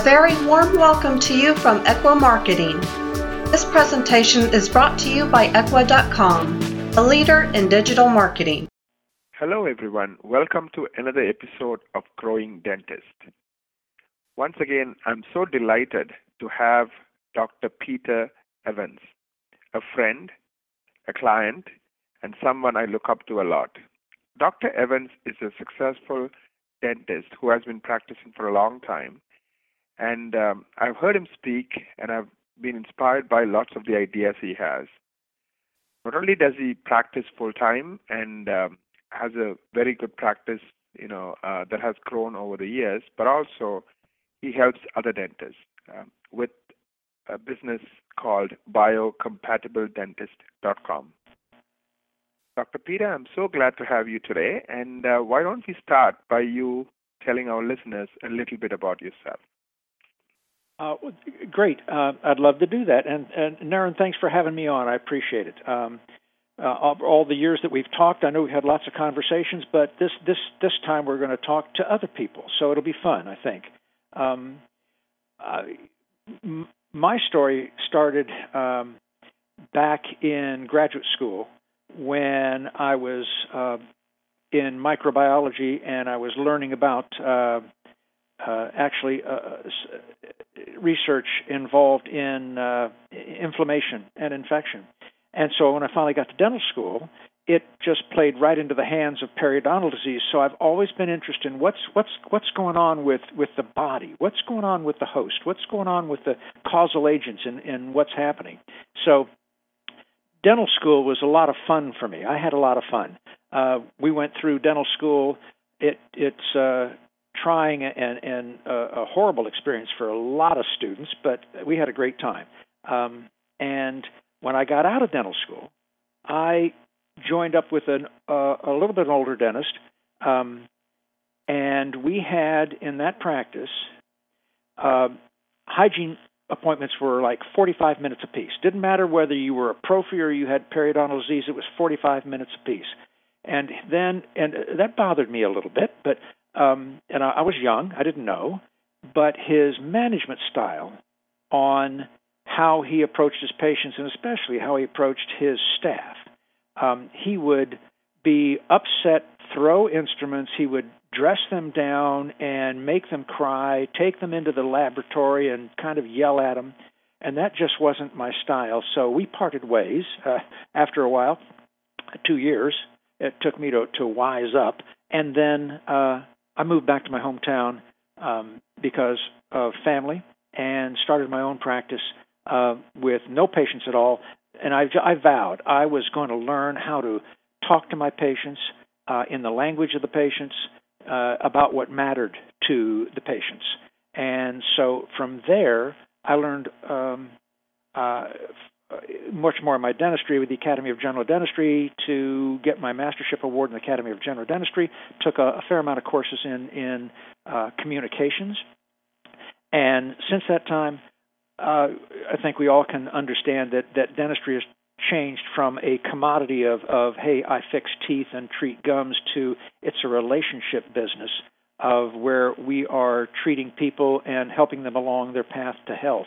A very warm welcome to you from Ekwa Marketing. This presentation is brought to you by Ekwa.com, a leader in digital marketing. Hello, everyone. Welcome to another episode of Growing Dentist. Once again, I'm so delighted to have Dr. Peter Evans, a friend, a client, and someone I look up to a lot. Dr. Evans is a successful dentist who has been practicing for a long time and um, I've heard him speak, and I've been inspired by lots of the ideas he has. Not only does he practice full time and um, has a very good practice, you know, uh, that has grown over the years, but also he helps other dentists um, with a business called biocompatible-dentist.com. Dr. Peter, I'm so glad to have you today, and uh, why don't we start by you telling our listeners a little bit about yourself? Uh, great. Uh, I'd love to do that. And, and Naren, thanks for having me on. I appreciate it. Um, uh, all, the years that we've talked, I know we've had lots of conversations, but this this this time we're going to talk to other people, so it'll be fun. I think. Um, my story started um, back in graduate school when I was uh, in microbiology and I was learning about uh, uh, actually uh, research involved in uh, inflammation and infection. And so when I finally got to dental school, it just played right into the hands of periodontal disease. So I've always been interested in what's what's what's going on with with the body, what's going on with the host, what's going on with the causal agents, and and what's happening. So dental school was a lot of fun for me. I had a lot of fun. Uh, we went through dental school. It it's uh, trying and, and a, a, horrible experience for a lot of students, but we had a great time. Um, and when I got out of dental school, I joined up with an, uh, a little bit older dentist, um, and we had in that practice uh, hygiene appointments were like 45 minutes apiece. Didn't matter whether you were a prophy or you had periodontal disease; it was 45 minutes apiece. And then, and that bothered me a little bit, but um, and I, I was young, I didn't know, but his management style on how he approached his patients and especially how he approached his staff. Um, he would be upset, throw instruments, he would dress them down and make them cry, take them into the laboratory and kind of yell at them. And that just wasn't my style. So we parted ways uh, after a while, two years. It took me to, to wise up. And then uh, I moved back to my hometown um, because of family and started my own practice uh, with no patients at all. And I, I vowed I was going to learn how to talk to my patients uh, in the language of the patients uh, about what mattered to the patients. And so from there, I learned um, uh, much more in my dentistry with the Academy of General Dentistry to get my mastership award in the Academy of General Dentistry. Took a, a fair amount of courses in in uh, communications, and since that time, uh, I think we all can understand that that dentistry has changed from a commodity of of hey I fix teeth and treat gums to it's a relationship business of where we are treating people and helping them along their path to health.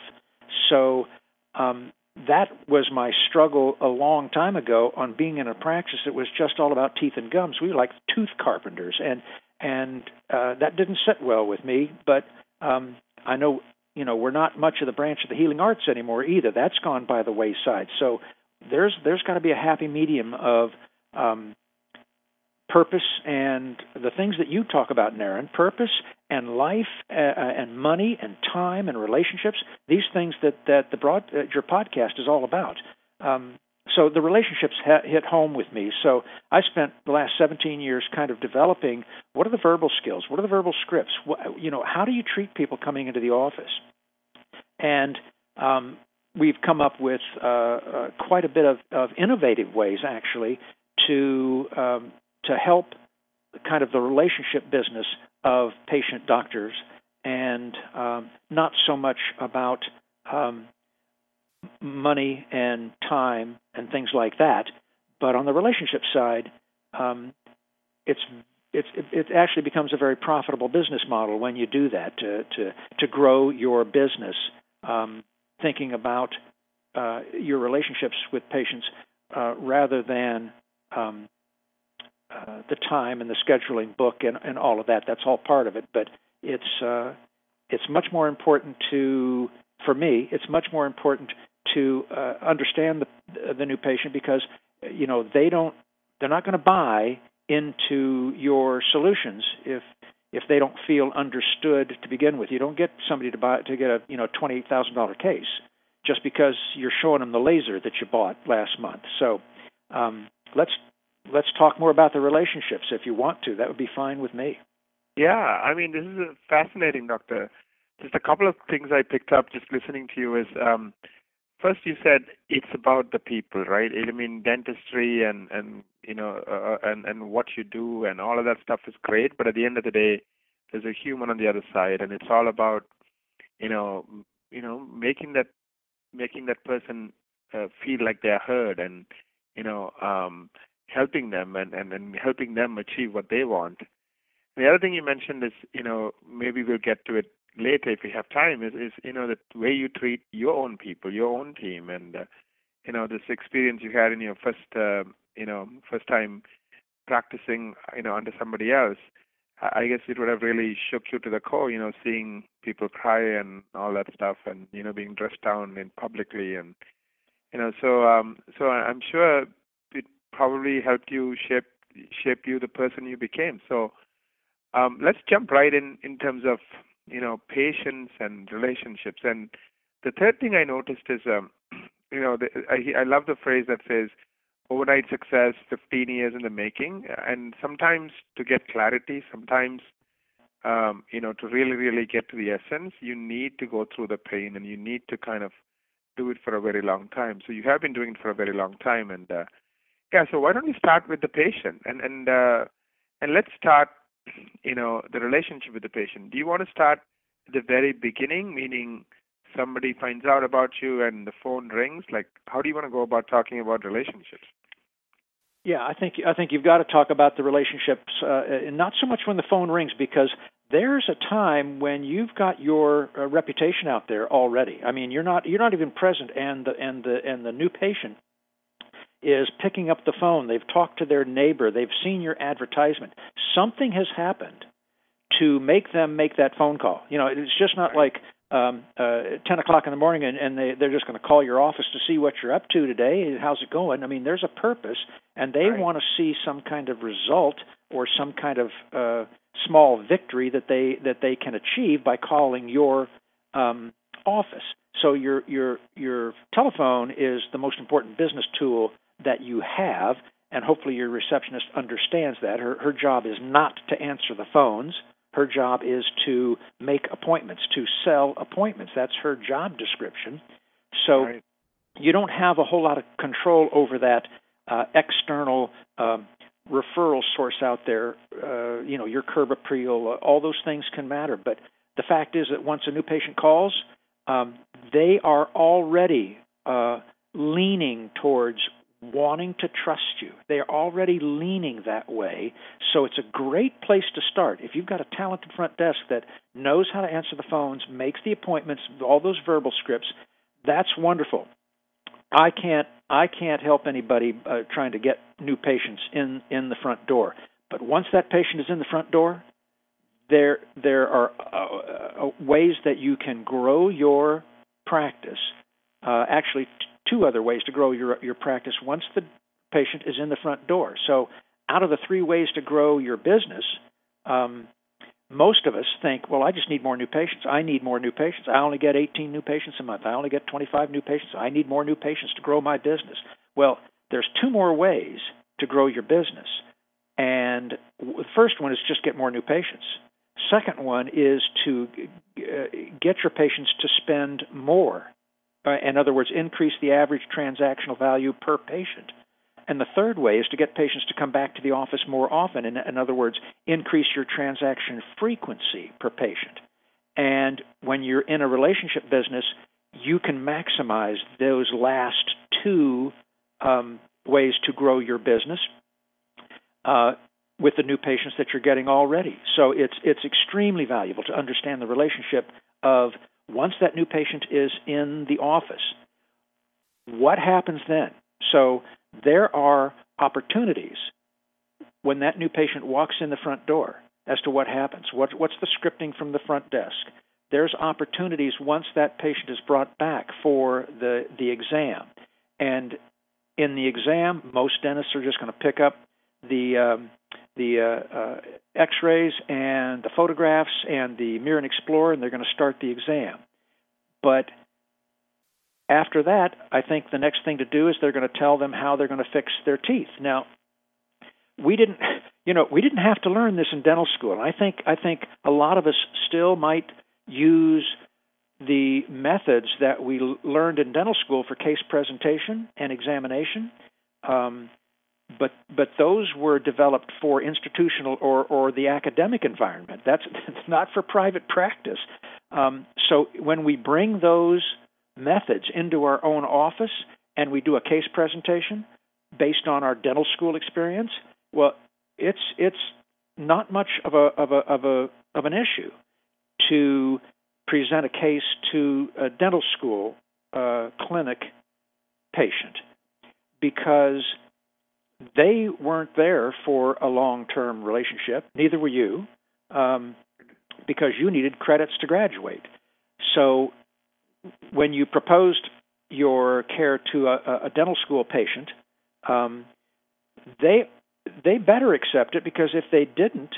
So um, that was my struggle a long time ago on being in a practice that was just all about teeth and gums. We were like tooth carpenters, and and uh, that didn't sit well with me. But um, I know you know we're not much of the branch of the healing arts anymore either. That's gone by the wayside. So there's there's got to be a happy medium of um, purpose and the things that you talk about, Naren, purpose and life uh, uh, and money and time and relationships, these things that, that the broad, uh, your podcast is all about. Um, so the relationships ha- hit home with me. So I spent the last 17 years kind of developing what are the verbal skills, what are the verbal scripts, what, you know, how do you treat people coming into the office, and um, we've come up with uh, uh, quite a bit of, of innovative ways actually to um, to help kind of the relationship business of patient doctors and um, not so much about um, money and time and things like that. But on the relationship side, um, it's it, it actually becomes a very profitable business model when you do that to to to grow your business, um, thinking about uh, your relationships with patients uh, rather than um, uh, the time and the scheduling book and, and all of that. That's all part of it, but it's uh, it's much more important to for me. It's much more important to uh, understand the the new patient because you know they don't they're not going to buy into your solutions if if they don't feel understood to begin with. You don't get somebody to buy to get a you know twenty eight thousand dollar case just because you're showing them the laser that you bought last month. So um, let's let's talk more about the relationships if you want to. That would be fine with me. Yeah, I mean this is fascinating, Doctor. Just a couple of things I picked up just listening to you is um, first you said it's about the people, right? I mean dentistry and and you know uh, and and what you do and all of that stuff is great, but at the end of the day, there's a human on the other side, and it's all about you know you know making that making that person uh, feel like they're heard and you know um helping them and, and and helping them achieve what they want. The other thing you mentioned is you know maybe we'll get to it later if we have time is is you know the way you treat your own people your own team and uh, you know this experience you had in your first uh, you know first time practicing you know under somebody else I guess it would have really shook you to the core, you know, seeing people cry and all that stuff, and you know, being dressed down in publicly, and you know, so um, so I'm sure probably helped you shape shape you the person you became. So um, let's jump right in in terms of you know patience and relationships. And the third thing I noticed is, um, you know, the, I I love the phrase that says overnight success 15 years in the making and sometimes to get clarity sometimes um, you know to really really get to the essence you need to go through the pain and you need to kind of do it for a very long time so you have been doing it for a very long time and uh, yeah so why don't we start with the patient? And and uh, and let's start you know the relationship with the patient. Do you want to start at the very beginning meaning somebody finds out about you and the phone rings? Like how do you want to go about talking about relationships? Yeah i think i think you've got to talk about the relationships uh, and not so much when the phone rings because there's a time when you've got your uh, reputation out there already. I mean you're not you're not even present and the and the and the new patient is picking up the phone they've talked to their neighbor they've seen your advertisement something has happened to make them make that phone call you know it's just not like um, uh, 10 o'clock in the morning and, and they, they're just going to call your office to see what you're up to today. How's it going? I mean, there's a purpose, and they right. want to see some kind of result or some kind of uh, small victory that they that they can achieve by calling your um, office. So your your your telephone is the most important business tool that you have, and hopefully your receptionist understands that. Her her job is not to answer the phones. Her job is to make appointments, to sell appointments. That's her job description. So right. you don't have a whole lot of control over that uh, external um, referral source out there. Uh, you know, your curb appeal, uh, all those things can matter. But the fact is that once a new patient calls, um, they are already uh, leaning towards wanting to trust you. They are already leaning that way. So it's a great place to start. If you've got a talented front desk that knows how to answer the phones, makes the appointments, all those verbal scripts, that's wonderful. I can't I can't help anybody uh, trying to get new patients in in the front door. But once that patient is in the front door, there there are uh, uh, ways that you can grow your practice. Uh, actually, two other ways to grow your your practice once the patient is in the front door. So, out of the three ways to grow your business, um, most of us think, well, I just need more new patients. I need more new patients. I only get 18 new patients a month. I only get 25 new patients. I need more new patients to grow my business. Well, there's two more ways to grow your business. And the first one is just get more new patients. Second one is to uh, get your patients to spend more uh, in other words, increase the average transactional value per patient. And the third way is to get patients to come back to the office more often. In, in other words, increase your transaction frequency per patient. And when you're in a relationship business, you can maximize those last two um, ways to grow your business. Uh, with the new patients that you're getting already. So it's it's extremely valuable to understand the relationship of once that new patient is in the office, what happens then? So there are opportunities when that new patient walks in the front door as to what happens. What, what's the scripting from the front desk? There's opportunities once that patient is brought back for the, the exam. And in the exam, most dentists are just going to pick up the um, the uh, uh, X-rays and the photographs and the Mirror and Explorer, and they're going to start the exam. But after that, I think the next thing to do is they're going to tell them how they're going to fix their teeth. Now, we didn't, you know, we didn't have to learn this in dental school. And I think I think a lot of us still might use the methods that we learned in dental school for case presentation and examination. Um, but but those were developed for institutional or or the academic environment. That's, not for private practice. Um, so when we bring those methods into our own office and we do a case presentation based on our dental school experience, well, it's it's not much of a of a of a of an issue to present a case to a dental school uh, clinic patient because they weren't there for a long term relationship. Neither were you, um, because you needed credits to graduate. So when you proposed your care to a, a dental school patient, um, they they better accept it because if they didn't,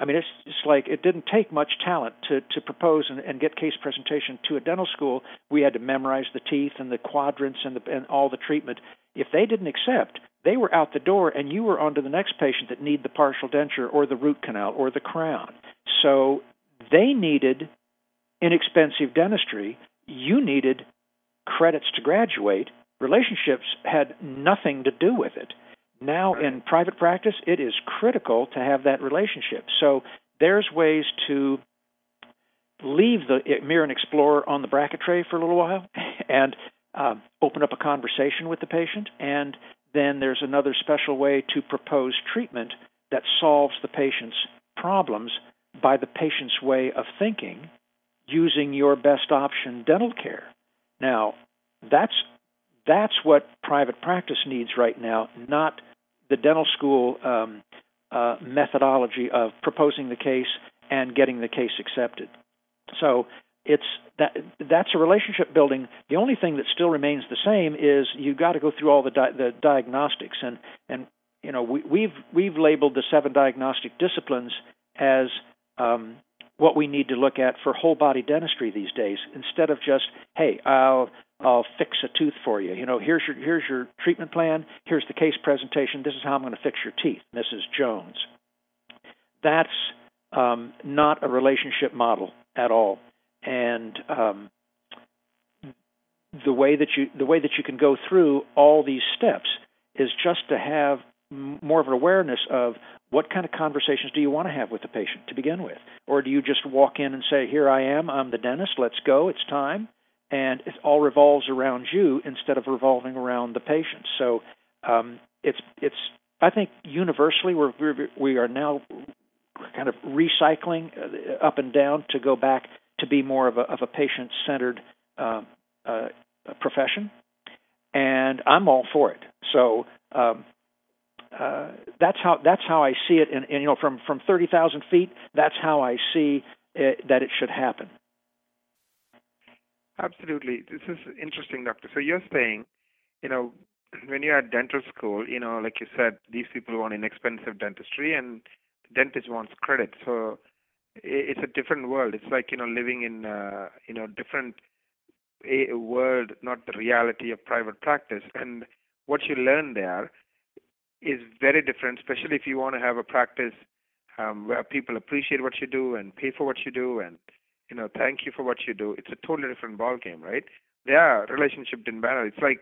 I mean, it's it's like it didn't take much talent to to propose and, and get case presentation to a dental school. We had to memorize the teeth and the quadrants and the and all the treatment. If they didn't accept, they were out the door, and you were on to the next patient that need the partial denture or the root canal or the crown. So they needed inexpensive dentistry you needed credits to graduate. Relationships had nothing to do with it. Now, in private practice, it is critical to have that relationship. So, there's ways to leave the Mirror and Explorer on the bracket tray for a little while and uh, open up a conversation with the patient. And then there's another special way to propose treatment that solves the patient's problems by the patient's way of thinking using your best option dental care. Now, that's that's what private practice needs right now, not the dental school um, uh, methodology of proposing the case and getting the case accepted. So it's that that's a relationship building. The only thing that still remains the same is you've got to go through all the di- the diagnostics and and you know we, we've we've labeled the seven diagnostic disciplines as um, what we need to look at for whole body dentistry these days instead of just hey I'll I'll fix a tooth for you. You know, here's your here's your treatment plan, here's the case presentation, this is how I'm going to fix your teeth, Mrs. Jones. That's um, not a relationship model at all, and um, the way that you the way that you can go through all these steps is just to have more of an awareness of what kind of conversations do you want to have with the patient to begin with? Or do you just walk in and say, Here I am, I'm the dentist, let's go, it's time? And it all revolves around you instead of revolving around the patient. So um, it's, it's, I think universally we're, we are now kind of recycling uh, up and down to go back to be more of a, of a patient centered uh, uh, profession. And I'm all for it. So um, uh, that's how that's how I see it. And, and you know, from from thirty thousand feet, that's how I see it, that it should happen. Absolutely, this is interesting, doctor. So you're saying, you know, when you're at dental school, you know, like you said, these people want inexpensive dentistry, and the dentist wants credit. So it's a different world. It's like you know, living in uh, you know different a world, not the reality of private practice. And what you learn there is very different, especially if you want to have a practice um, where people appreciate what you do and pay for what you do and you know thank you for what you do. It's a totally different ball game, right? Yeah, relationship didn't matter. It's like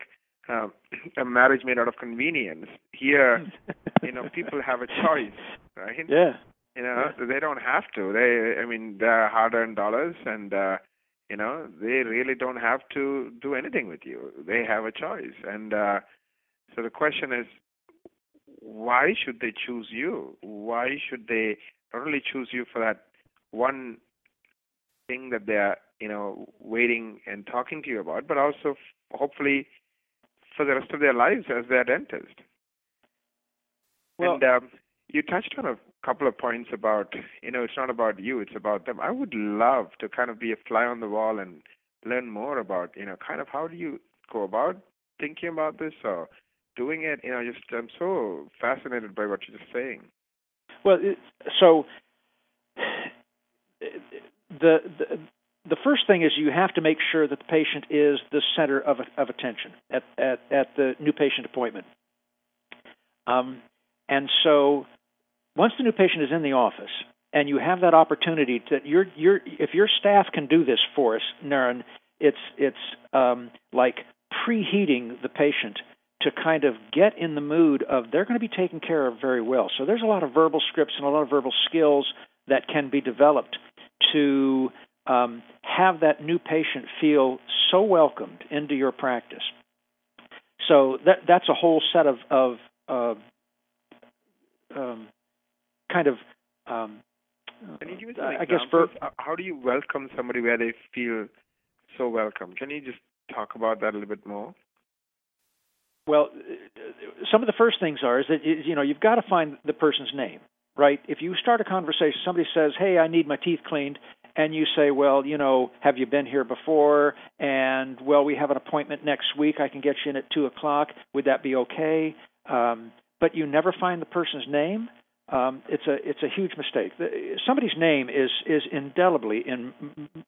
um, a marriage made out of convenience. Here, you know, people have a choice, right? Yeah. You know, yeah. they don't have to. They, I mean, they're hard-earned dollars, and uh, you know, they really don't have to do anything with you. They have a choice, and uh, so the question is, why should they choose you? Why should they not only choose you for that one thing that they're you know waiting and talking to you about, but also f- hopefully for the rest of their lives as their dentist. Well, and um, you touched on a couple of points about you know it's not about you, it's about them. I would love to kind of be a fly on the wall and learn more about you know kind of how do you go about thinking about this or doing it. You know, just I'm so fascinated by what you're just saying. Well, so the, the the first thing is you have to make sure that the patient is the center of of attention at at, at the new patient appointment. Um, and so once the new patient is in the office and you have that opportunity to your your if your staff can do this for us, Naren, it's it's um, like preheating the patient to kind of get in the mood of they're going to be taken care of very well. So there's a lot of verbal scripts and a lot of verbal skills that can be developed to um, have that new patient feel so welcomed into your practice. So that that's a whole set of of uh, um, kind of um, Can you give us I guess for How do you welcome somebody where they feel so welcome? Can you just talk about that a little bit more? Well, some of the first things are is that you know you've got to find the person's name, right? If you start a conversation, somebody says, "Hey, I need my teeth cleaned," and you say, "Well, you know, have you been here before?" and "Well, we have an appointment next week. I can get you in at two o'clock. Would that be okay?" Um, but you never find the person's name. Um, it's a it's a huge mistake. The, somebody's name is is indelibly in,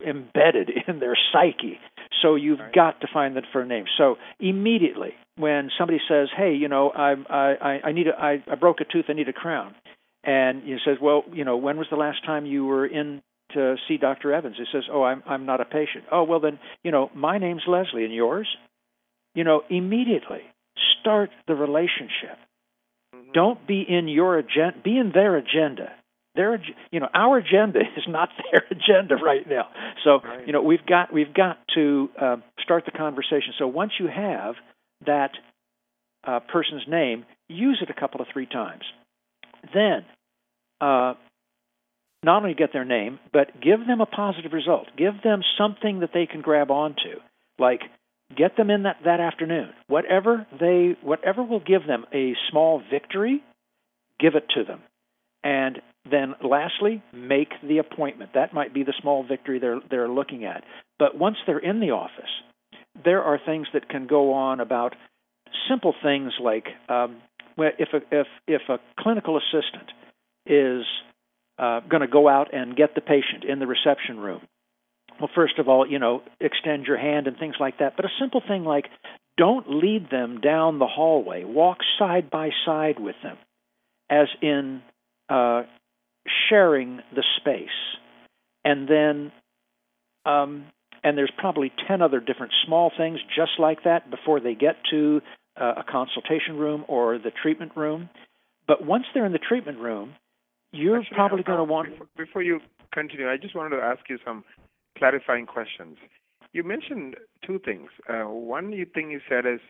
embedded in their psyche. So you've Right. got to find that for a name. So immediately when somebody says, "Hey, you know, I I I need a I, I broke a tooth. I need a crown," and he says, "Well, you know, when was the last time you were in to see Dr. Evans?" He says, "Oh, I'm I'm not a patient." Oh, well then, you know, my name's Leslie, and yours? You know, immediately start the relationship. Don't be in your agenda be in their agenda. Their you know our agenda is not their agenda right now. So Right. you know we've got we've got to uh, start the conversation. So once you have that uh, person's name use it a couple of three times. Then uh, not only get their name but give them a positive result. Give them something that they can grab onto. Like get them in that that afternoon. Whatever they whatever will give them a small victory give it to them. And then lastly make the appointment. That might be the small victory they're they're looking at. But once they're in the office there are things that can go on about simple things like um, if a if if a clinical assistant is uh, going to go out and get the patient in the reception room well, first of all, you know, extend your hand and things like that. But a simple thing like don't lead them down the hallway. Walk side by side with them, as in uh, sharing the space. And then, um, and there's probably 10 other different small things just like that before they get to uh, a consultation room or the treatment room. But once they're in the treatment room, you're Actually, probably going to want. Before you continue, I just wanted to ask you some clarifying questions. You mentioned two things. Uh, one you thing you said is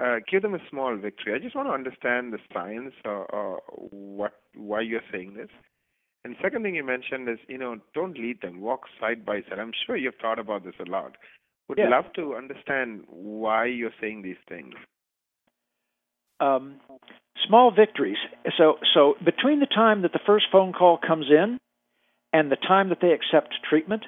uh, give them a small victory. I just want to understand the science or, or what why you're saying this. And second thing you mentioned is you know don't lead them. Walk side by side. I'm sure you've thought about this a lot. Would Yeah. love to understand why you're saying these things. um, small victories. So, so between the time that the first phone call comes in and the time that they accept treatment,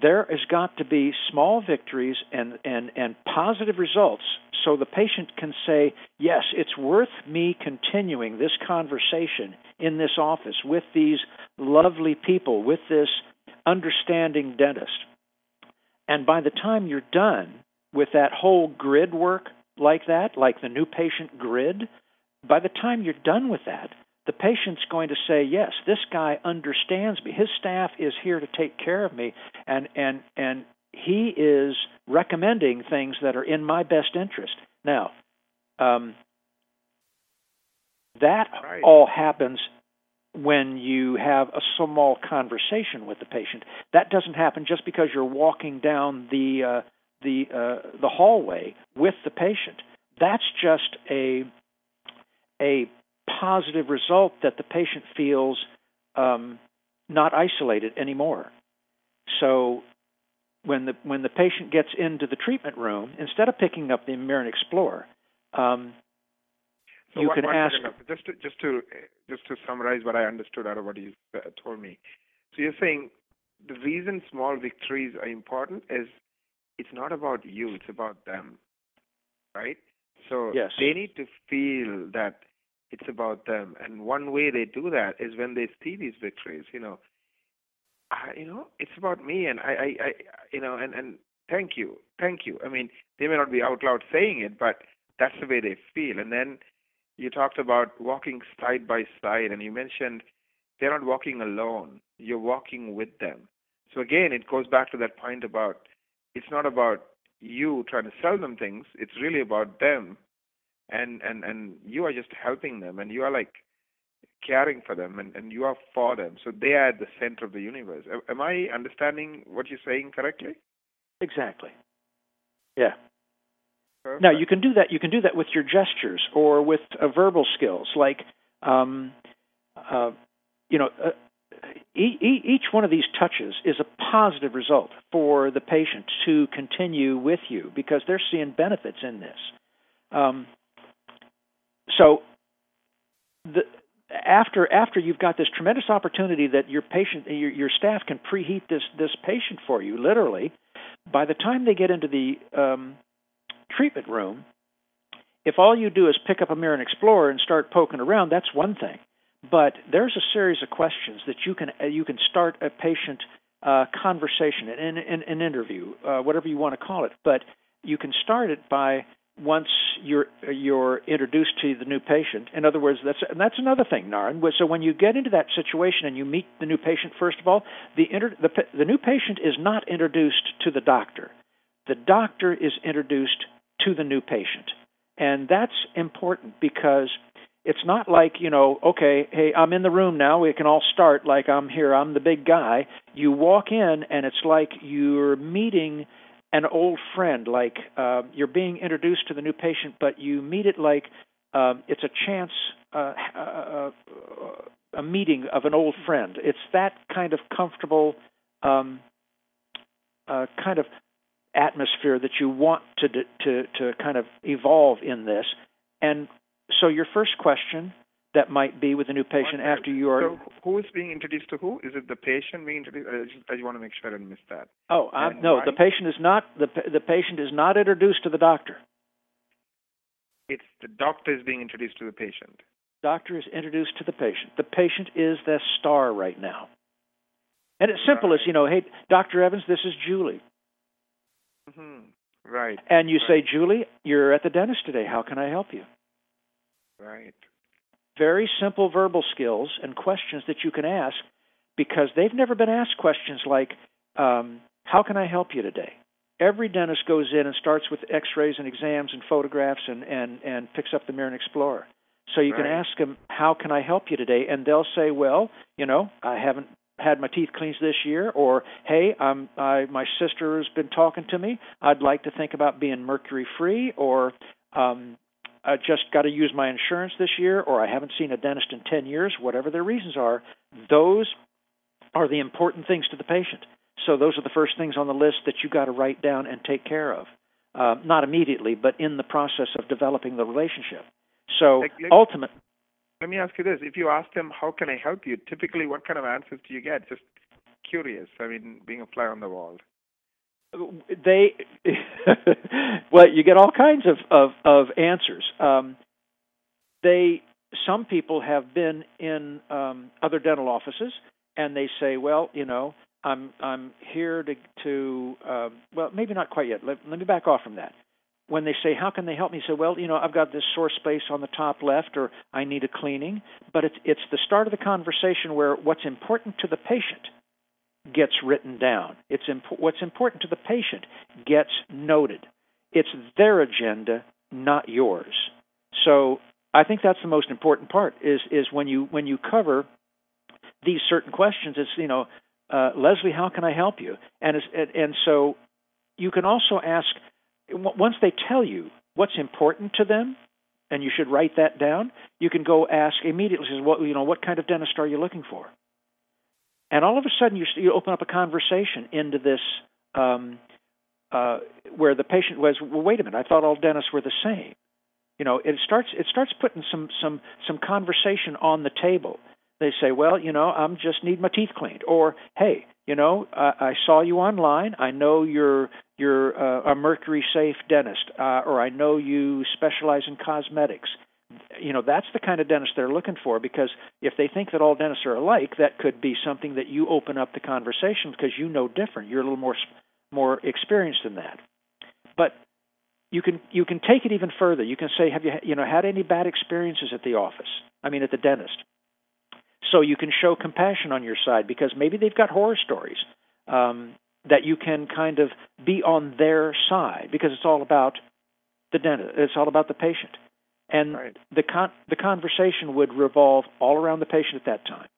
there has got to be small victories and, and, and positive results so the patient can say, yes, it's worth me continuing this conversation in this office with these lovely people, with this understanding dentist. And by the time you're done with that whole grid work like that, like the new patient grid, by the time you're done with that, the patient's going to say, "Yes, this guy understands me. His staff is here to take care of me, and and and he is recommending things that are in my best interest." Now, um, that Right. all happens when you have a small conversation with the patient. That doesn't happen just because you're walking down the uh, the uh, the hallway with the patient. That's just a a positive result that the patient feels um, not isolated anymore. So when the when the patient gets into the treatment room, instead of picking up the Mirror and Explorer, um, so you one, can ask. just to just to just to summarize what I understood out of what you uh, told me. So you're saying the reason small victories are important is it's not about you, it's about them, right? So Yes. they need to feel that it's about them, and one way they do that is when they see these victories. You know, I, you know, it's about me, and I, I, I, you know, and and thank you, thank you. I mean, they may not be out loud saying it, but that's the way they feel. And then you talked about walking side by side, and you mentioned they're not walking alone. You're walking with them. So again, it goes back to that point about it's not about you trying to sell them things. It's really about them, and and and you are just helping them, and you are like caring for them, and and you are for them. So they are at the center of the universe. Am- I understanding what you're saying correctly? Exactly. Yeah. Perfect. Now you can do that. You can do that with your gestures or with uh, verbal skills, like um, uh, you know, uh, each one of these touches is a positive result for the patient to continue with you because they're seeing benefits in this. Um, so, the, after after you've got this tremendous opportunity that your patient, your, your staff can preheat this this patient for you, literally. By the time they get into the um, treatment room, if all you do is pick up a mirror and explore and start poking around, that's one thing. But there's a series of questions that you can uh, you can start a patient uh, conversation, an, an, an interview, uh, whatever you want to call it. But you can start it by once you're you're introduced to the new patient. In other words, that's and that's another thing, Naren. So when you get into that situation and you meet the new patient, first of all, the inter, the the new patient is not introduced to the doctor. The doctor is introduced to the new patient, and that's important because it's not like you know okay hey i'm in the room now we can all start like i'm here i'm the big guy you walk in and it's like you're meeting an old friend like uh, you're being introduced to the new patient but you meet it like um, it's a chance uh, uh, a meeting of an old friend. It's that kind of comfortable um, uh, kind of atmosphere that you want to to to kind of evolve in this. And so your first question that might be with a new patient One after you are So who is being introduced to who? Is it the patient being introduced? I just, I just want to make sure I didn't miss that. oh no why? the patient is not the the patient is not introduced to the doctor It's the doctor is being introduced to the patient. doctor is introduced to the patient the patient is the star right now and it's simple as you know hey dr evans this is julie Mm-hmm. Right. and you Right. say julie you're at the dentist today how can i help you Right. Very simple verbal skills and questions that you can ask because they've never been asked questions like, um, How can I help you today? Every dentist goes in and starts with x rays and exams and photographs and, and, and picks up the mirror and Explorer. So you can ask them, How can I help you today? And they'll say, Well, you know, I haven't had my teeth cleaned this year or hey i'm I, my sister has been talking to me i'd like to think about being mercury free or um I just got to use my insurance this year, or I haven't seen a dentist in 10 years, whatever their reasons are, those are the important things to the patient. So those are the first things on the list that you got to write down and take care of. Uh, not immediately, but in the process of developing the relationship. So Like- like- ultimate, Let me ask you this: If you ask them, "How can I help you?" Typically, what kind of answers do you get? Just curious. I mean, being a fly on the wall. They well you get all kinds of of, of answers. Um, they some people have been in um, other dental offices and they say well you know i'm i'm here to to um, well maybe not quite yet. Let, let me back off from that. When they say how can they help me? Say well you know i've got this sore space on the top left or i need a cleaning. But it's it's the start of the conversation where what's important to the patient gets written down. It's imp- what's important to the patient gets noted. It's their agenda, not yours. So I think that's the most important part is is when you when you cover these certain questions. It's you know, uh, Leslie, how can I help you? And and, so you can also ask once they tell you what's important to them, and you should write that down, you can go ask immediately. Says, "What you know? What kind of dentist are you looking for?" And all of a sudden, you, you open up a conversation into this um, uh, where the patient was, "Well, wait a minute. I thought all dentists were the same." You know, it starts it starts putting some some some conversation on the table. They say, "Well, you know, I'm just need my teeth cleaned," or, "Hey, you know, uh, I saw you online. I know you're you're uh, a mercury safe dentist, uh, or I know you specialize in cosmetics. You know, that's the kind of dentist they're looking for because if they think that all dentists are alike, that could be something that you open up the conversation because you know different. You're a little more more experienced in that. But you can you can take it even further. You can say, have you you know had any bad experiences at the office? I mean, at the dentist. So you can show compassion on your side because maybe they've got horror stories. Um, that you can kind of be on their side because it's all about the dentist. It's all about the patient, and right. the con- the conversation would revolve all around the patient at that time.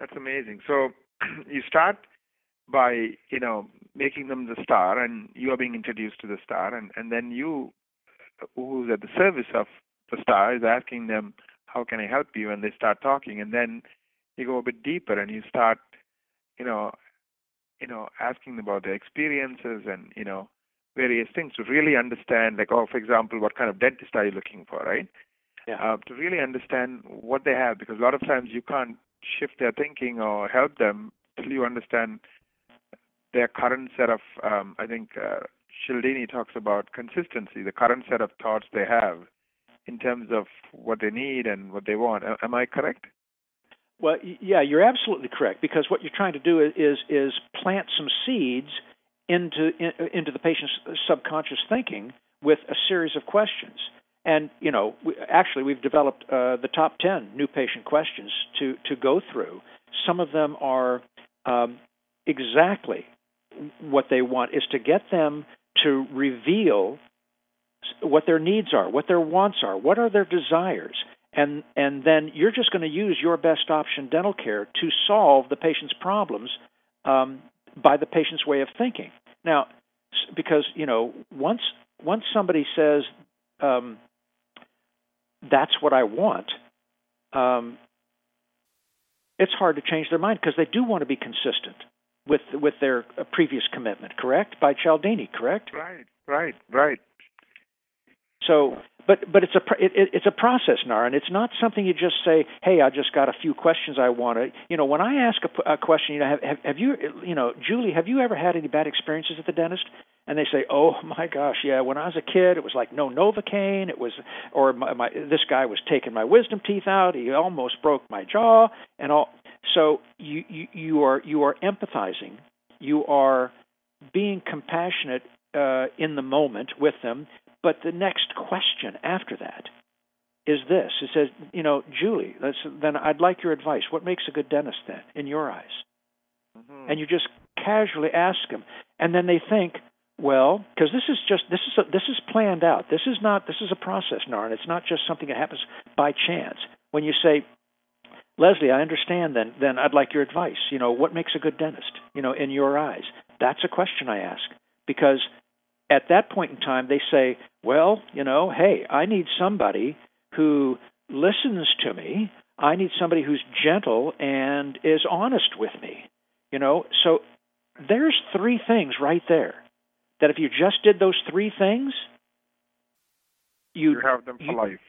That's amazing. So you start by you know making them the star, and you are being introduced to the star, and and then you, who's at the service of the star, is asking them, "How can I help you?" And they start talking, and then you go a bit deeper, and you start you know, you know, asking about their experiences and you know various things to really understand, like, oh, for example, what kind of dentist are you looking for, right? Yeah. Uh, to really understand what they have, because a lot of times you can't shift their thinking or help them till you understand their current set of. Um, I think uh, Cialdini talks about consistency, the current set of thoughts they have in terms of what they need and what they want. Am I correct? Well, yeah, you're absolutely correct because what you're trying to do is is plant some seeds into in, into the patient's subconscious thinking with a series of questions. And you know, we, actually, we've developed uh, the top ten new patient questions to to go through. Some of them are um, exactly what they want is to get them to reveal what their needs are, what their wants are, what are their desires, and and then you're just going to use your best option dental care to solve the patient's problems um, by the patient's way of thinking. Now, because you know once once somebody says um, that's what I want, um, it's hard to change their mind because they do want to be consistent with with their uh, previous commitment. Correct by Cialdini. Correct. Right. Right. Right. So but but it's a it, it's a process, Naren, and it's not something you just say, "Hey, I just got a few questions I want to." You know, when I ask a, a question, you know, have, have have you you know, Julie, have you ever had any bad experiences at the dentist? And they say, "Oh my gosh, yeah. When I was a kid, it was like no Novocaine. It was, or my, my this guy was taking my wisdom teeth out. He almost broke my jaw, and all." So you you, you are you are empathizing. You are being compassionate uh, in the moment with them but the next question after that is this: It says, you know, Julie, then I'd like your advice. What makes a good dentist then, in your eyes? Mm-hmm. And you just casually ask them, and then they think, well, because this is just this is a, this is planned out. This is not this is a process, Naren. It's not just something that happens by chance. When you say, Leslie, I understand. Then then I'd like your advice. You know, what makes a good dentist? You know, in your eyes. That's a question I ask because at that point in time, they say, well, you know, hey, I need somebody who listens to me. I need somebody who's gentle and is honest with me. You know, so there's three things right there that if you just did those three things, you, you have them for you, life.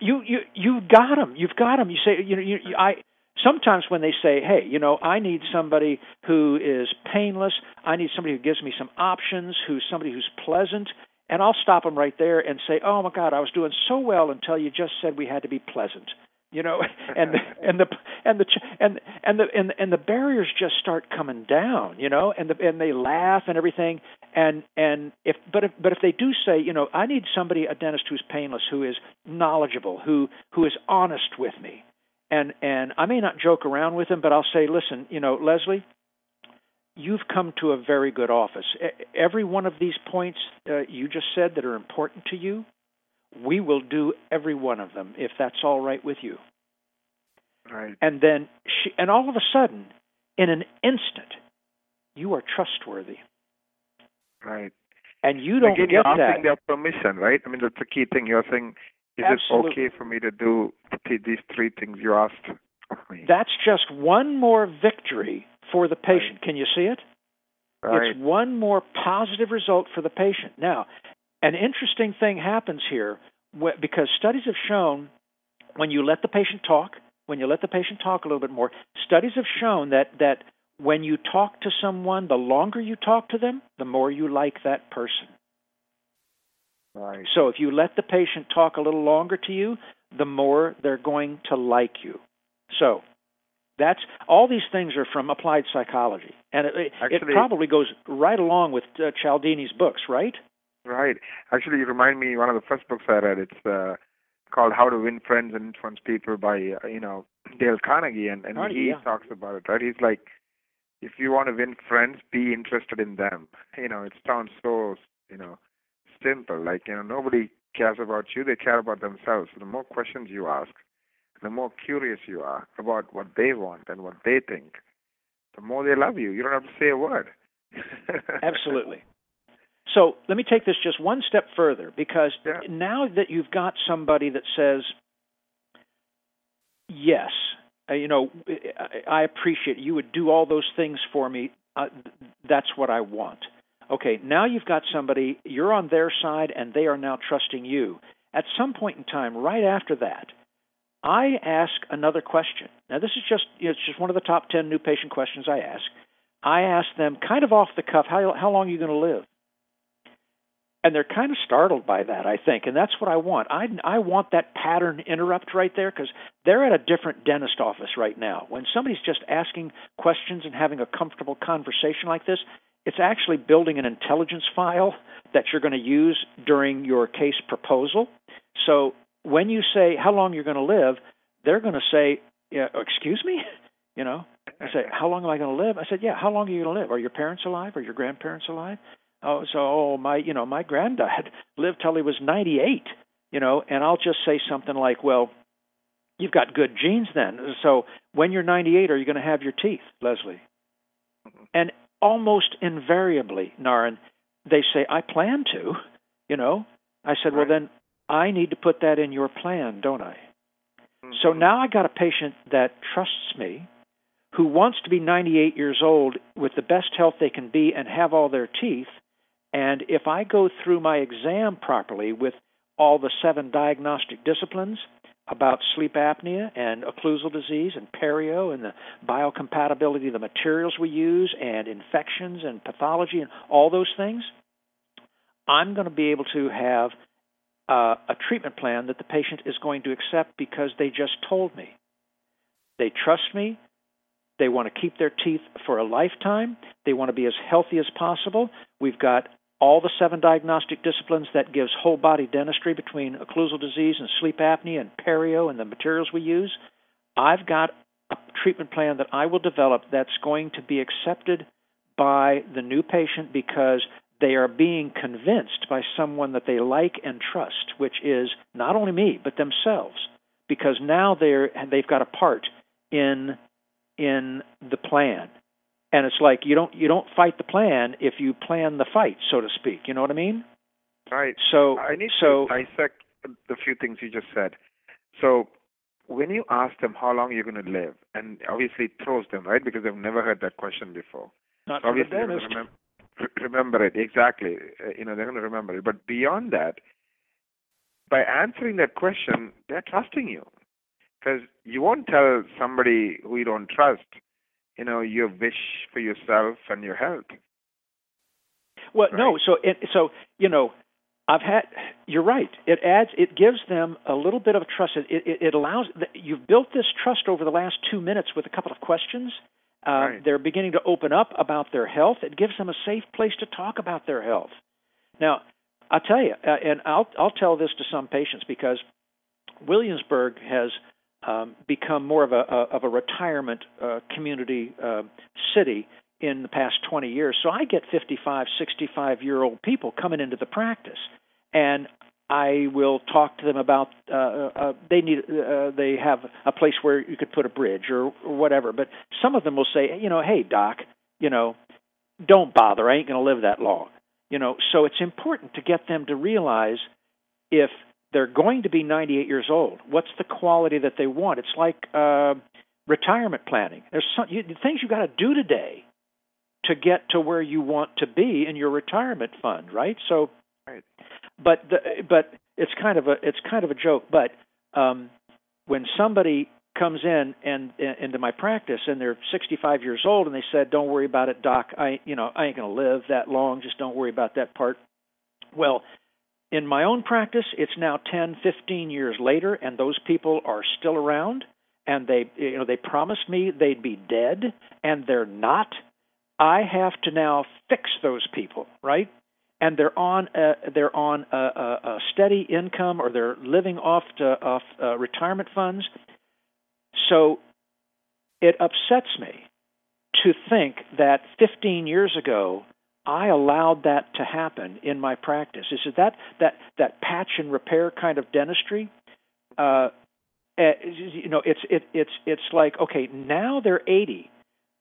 You you you've got them. You've got them. You say you know you, you I sometimes when they say, "Hey, you know, I need somebody who is painless. I need somebody who gives me some options, who's somebody who's pleasant," and I'll stop them right there and say, "Oh my God, I was doing so well until you just said we had to be pleasant." You know, and the, and the and the and and the and, and the barriers just start coming down. You know, and the and they laugh and everything. And and if but if but if they do say, you know, I need somebody a dentist who's painless, who is knowledgeable, who who is honest with me and and I may not joke around with him, but I'll say, listen, you know, Leslie, you've come to a very good office. Every one of these points uh, you just said that are important to you, we will do every one of them if that's all right with you. Right. And then she, and all of a sudden, in an instant, you are trustworthy. Right. And you don't Again, get you're asking that. their permission, right? I mean, that's the key thing. You're saying, is Absolutely. it okay for me to do these three things you asked of me? That's just one more victory for the patient. Can you see it? right. It's one more positive result for the patient. Now, an interesting thing happens here because studies have shown when you let the patient talk, when you let the patient talk a little bit more, studies have shown that that when you talk to someone, the longer you talk to them, the more you like that person. Right. So if you let the patient talk a little longer to you, the more they're going to like you. So that's all these things are from applied psychology, and it, it probably goes right along with uh, Cialdini's books, right? Right. Actually, you remind me one of the first books I read. It's uh, called How to Win Friends and Influence People by uh, you know Dale Carnegie, and and Carnegie, he yeah. talks about it. Right. He's like, if you want to win friends, be interested in them. You know, it sounds so you know simple. Like you know, nobody cares about you; they care about themselves. So the more questions you ask, the more curious you are about what they want and what they think, the more they love you. You don't have to say a word. Absolutely. So let me take this just one step further because Yeah. now that you've got somebody that says, yes, uh, you know, I, appreciate you would do all those things for me. Uh, that's what I want. Okay, now you've got somebody, you're on their side and they are now trusting you. At some point in time, right after that, I ask another question. Now, this is just, you know, it's just one of the top 10 new patient questions I ask. I ask them kind of off the cuff, how, how long are you going to live? and they're kind of startled by that, I think, and that's what I want. I I want that pattern interrupt right there because they're at a different dentist office right now. When somebody's just asking questions and having a comfortable conversation like this, it's actually building an intelligence file that you're going to use during your case proposal. So when you say how long you're going to live, they're going to say, yeah, "Excuse me," you know. I say, "How long am I going to live?" I said, "Yeah, how long are you going to live? Are your parents alive? Are your grandparents alive?" Oh, so oh my, you know, my granddad lived till he was 98, you know, and I'll just say something like, "Well, you've got good genes then. So when you're 98, are you going to have your teeth, Leslie?" Mm-hmm. And almost invariably, Naren, they say, "I plan to," you know. I said, "Well, then I need to put that in your plan, don't I?" So Mhm. now I got a patient that trusts me, who wants to be 98 years old with the best health they can be and have all their teeth. And if I go through my exam properly with all the seven diagnostic disciplines about sleep apnea and occlusal disease and perio and the biocompatibility of the materials we use and infections and pathology and all those things, I'm going to be able to have uh, a treatment plan that the patient is going to accept because they just told me. They trust me. They want to keep their teeth for a lifetime. They want to be as healthy as possible. We've got all the seven diagnostic disciplines that gives whole body dentistry between occlusal disease and sleep apnea and perio and the materials we use. I've got a treatment plan that I will develop that's going to be accepted by the new patient because they are being convinced by someone that they like and trust, which is not only me but themselves, because now they're they've got a part in in the plan. And it's like you don't you don't fight the plan if you plan the fight, so to speak. You know what I mean? Right. So I need so to dissect the few things you just said. So when you ask them how long you're going to live, and obviously it throws them, right? Because they've never heard that question before. not So obviously they're going to remember, remember it exactly. Uh, you know, they're going to remember it. But beyond that, by answering that question, they're trusting you, because you won't tell somebody who you don't trust, you know, your wish for yourself and your health. Well, no. So it, so you know, I've had. You're right. It adds. It gives them a little bit of trust. It it, it allows. You've built this trust over the last two minutes with a couple of questions. Uh, Right. They're beginning to open up about their health. It gives them a safe place to talk about their health. Now, I'll tell you, uh, and I'll I'll tell this to some patients because Williamsburg has um, become more of a, a of a retirement uh, community uh, city in the past 20 years. So I get 55, 65 year old people coming into the practice, and I will talk to them about uh, uh, they need uh, they have a place where you could put a bridge or, or whatever. But some of them will say, you know, hey doc, you know, don't bother. I ain't going to live that long. You know, so it's important to get them to realize if they're going to be 98 years old, what's the quality that they want? It's like uh, retirement planning. There's some you, things you got to do today to get to where you want to be in your retirement fund, right? So, right. but the, but it's kind of a it's kind of a joke. But um, when somebody comes in and, and into my practice and they're 65 years old and they said, "Don't worry about it, doc. I you know I ain't gonna live that long. Just don't worry about that part." Well, in my own practice, it's now 10, 15 years later, and those people are still around. And they, you know, they promised me they'd be dead, and they're not. I have to now fix those people, right? And they're on a, they're on a, a, a steady income, or they're living off to, off uh, retirement funds. So it upsets me to think that 15 years ago I allowed that to happen in my practice. Is it that that that patch and repair kind of dentistry? Uh, eh, you know, it's it, it's it's like okay, now they're 80.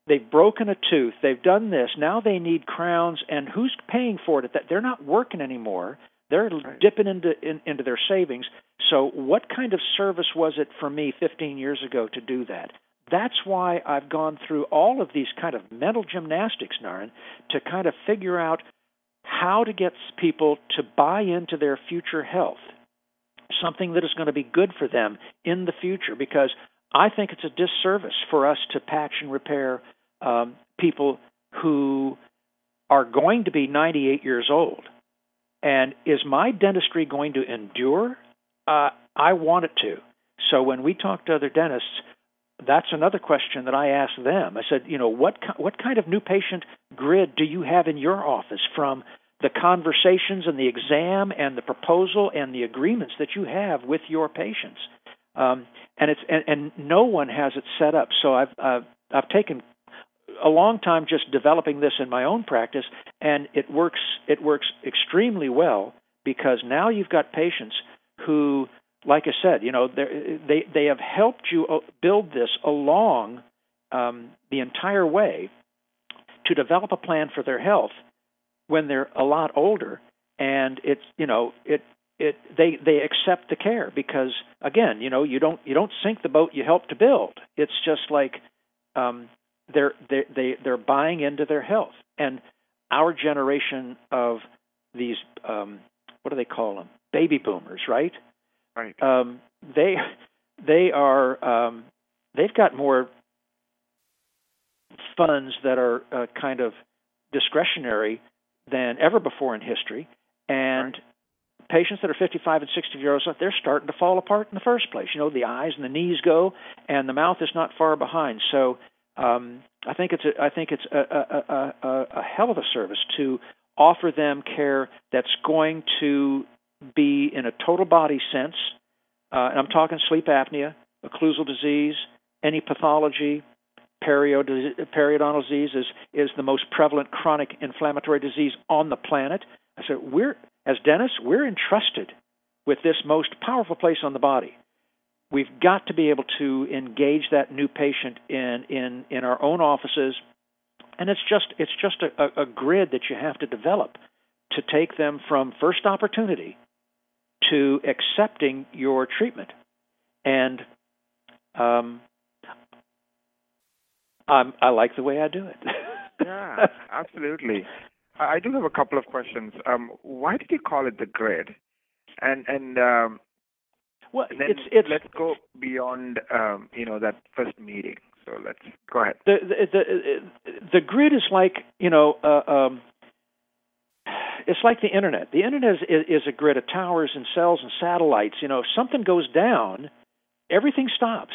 They've broken a tooth. They've done this. Now they need crowns, and who's paying for it? That they're not working anymore. They're right. dipping into in, into their savings. So, what kind of service was it for me 15 years ago to do that? That's why I've gone through all of these kind of mental gymnastics, Naren, to kind of figure out how to get people to buy into their future health, something that is going to be good for them in the future. Because I think it's a disservice for us to patch and repair um, people who are going to be 98 years old. And is my dentistry going to endure? Uh, I want it to. So when we talk to other dentists, that's another question that I asked them. I said, you know, what what kind of new patient grid do you have in your office from the conversations and the exam and the proposal and the agreements that you have with your patients? Um, and it's and, and no one has it set up. So I've uh, I've taken a long time just developing this in my own practice, and it works it works extremely well because now you've got patients who like I said, you know, they they have helped you build this along um, the entire way to develop a plan for their health when they're a lot older, and it's you know it it they they accept the care because again you know you don't you don't sink the boat you help to build. It's just like um, they're they they they're buying into their health, and our generation of these um, what do they call them baby boomers, right? Right. Um, they they are um, they've got more funds that are uh, kind of discretionary than ever before in history, and right. patients that are 55 and 60 years old, they're starting to fall apart in the first place. You know, the eyes and the knees go, and the mouth is not far behind. So um, I think it's a, I think it's a, a, a, a hell of a service to offer them care that's going to be in a total body sense, uh, and I'm talking sleep apnea, occlusal disease, any pathology, periodontal disease is, is the most prevalent chronic inflammatory disease on the planet. I said, we're, as dentists, we're entrusted with this most powerful place on the body. We've got to be able to engage that new patient in, in, in our own offices, and it's just, it's just a, a grid that you have to develop to take them from first opportunity to accepting your treatment. And um, I'm, I like the way I do it. yeah, absolutely. I do have a couple of questions. Um, why did you call it the grid? And and um, well, then it's, it's, let's go beyond um, you know that first meeting. So let's go ahead. The the the, the grid is like you know uh, um, it's like the internet. The internet is, is a grid of towers and cells and satellites. You know, if something goes down, everything stops.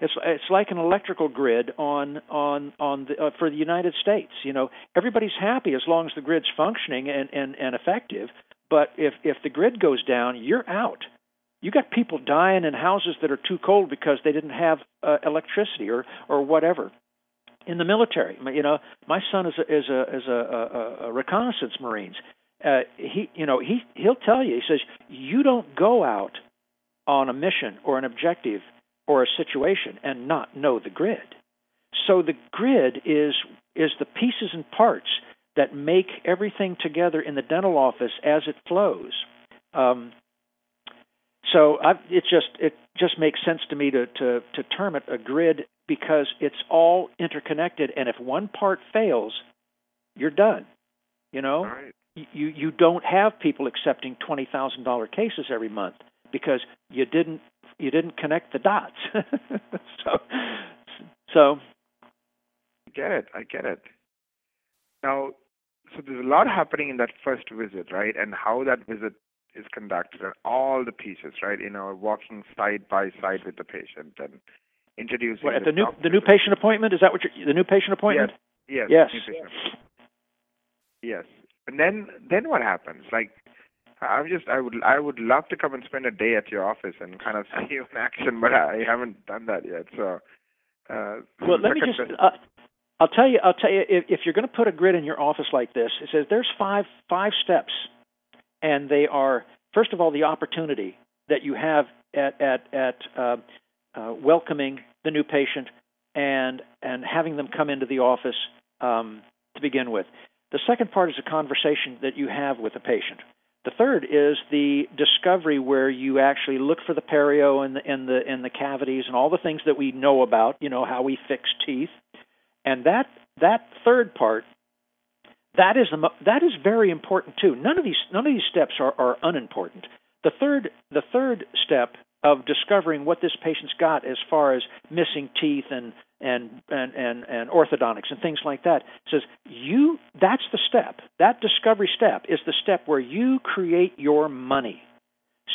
It's it's like an electrical grid on on on the, uh, for the United States. You know, everybody's happy as long as the grid's functioning and and and effective. But if if the grid goes down, you're out. You got people dying in houses that are too cold because they didn't have uh, electricity or or whatever in the military. You know, my son is a, is a is a, a, a reconnaissance marines uh, he you know he he'll tell you he says you don't go out on a mission or an objective or a situation and not know the grid. So the grid is is the pieces and parts that make everything together in the dental office as it flows. Um, so I've, it just it just makes sense to me to, to to term it a grid because it's all interconnected, and if one part fails, you're done. You know, Right. You you don't have people accepting twenty thousand dollar cases every month because you didn't you didn't connect the dots. so so I get it. I get it. Now, so there's a lot happening in that first visit, right? And how that visit is conducted, and all the pieces, right? You know, walking side by side with the patient and introducing what, at the new the new patient appointment is that what you're, the new patient appointment? Yes. Yes. patient. Yes. And then then what happens? Like I'm just I would I would love to come and spend a day at your office and kind of see you in action, but I haven't done that yet. So uh Well, let me just. Uh, I'll tell you. I'll tell you. If, if you're going to put a grid in your office like this, it says there's five five steps, and they are first of all the opportunity that you have at at at uh, uh, welcoming the new patient and and having them come into the office um, to begin with. The second part is a conversation that you have with the patient. The third is the discovery where you actually look for the perio and the and the and the cavities and all the things that we know about, you know, how we fix teeth. And that that third part that is the that is very important too. None of these none of these steps are, are unimportant. The third the third step of discovering what this patient's got as far as missing teeth and and and and, and orthodontics and things like that says you that's the step. That discovery step is the step where you create your money.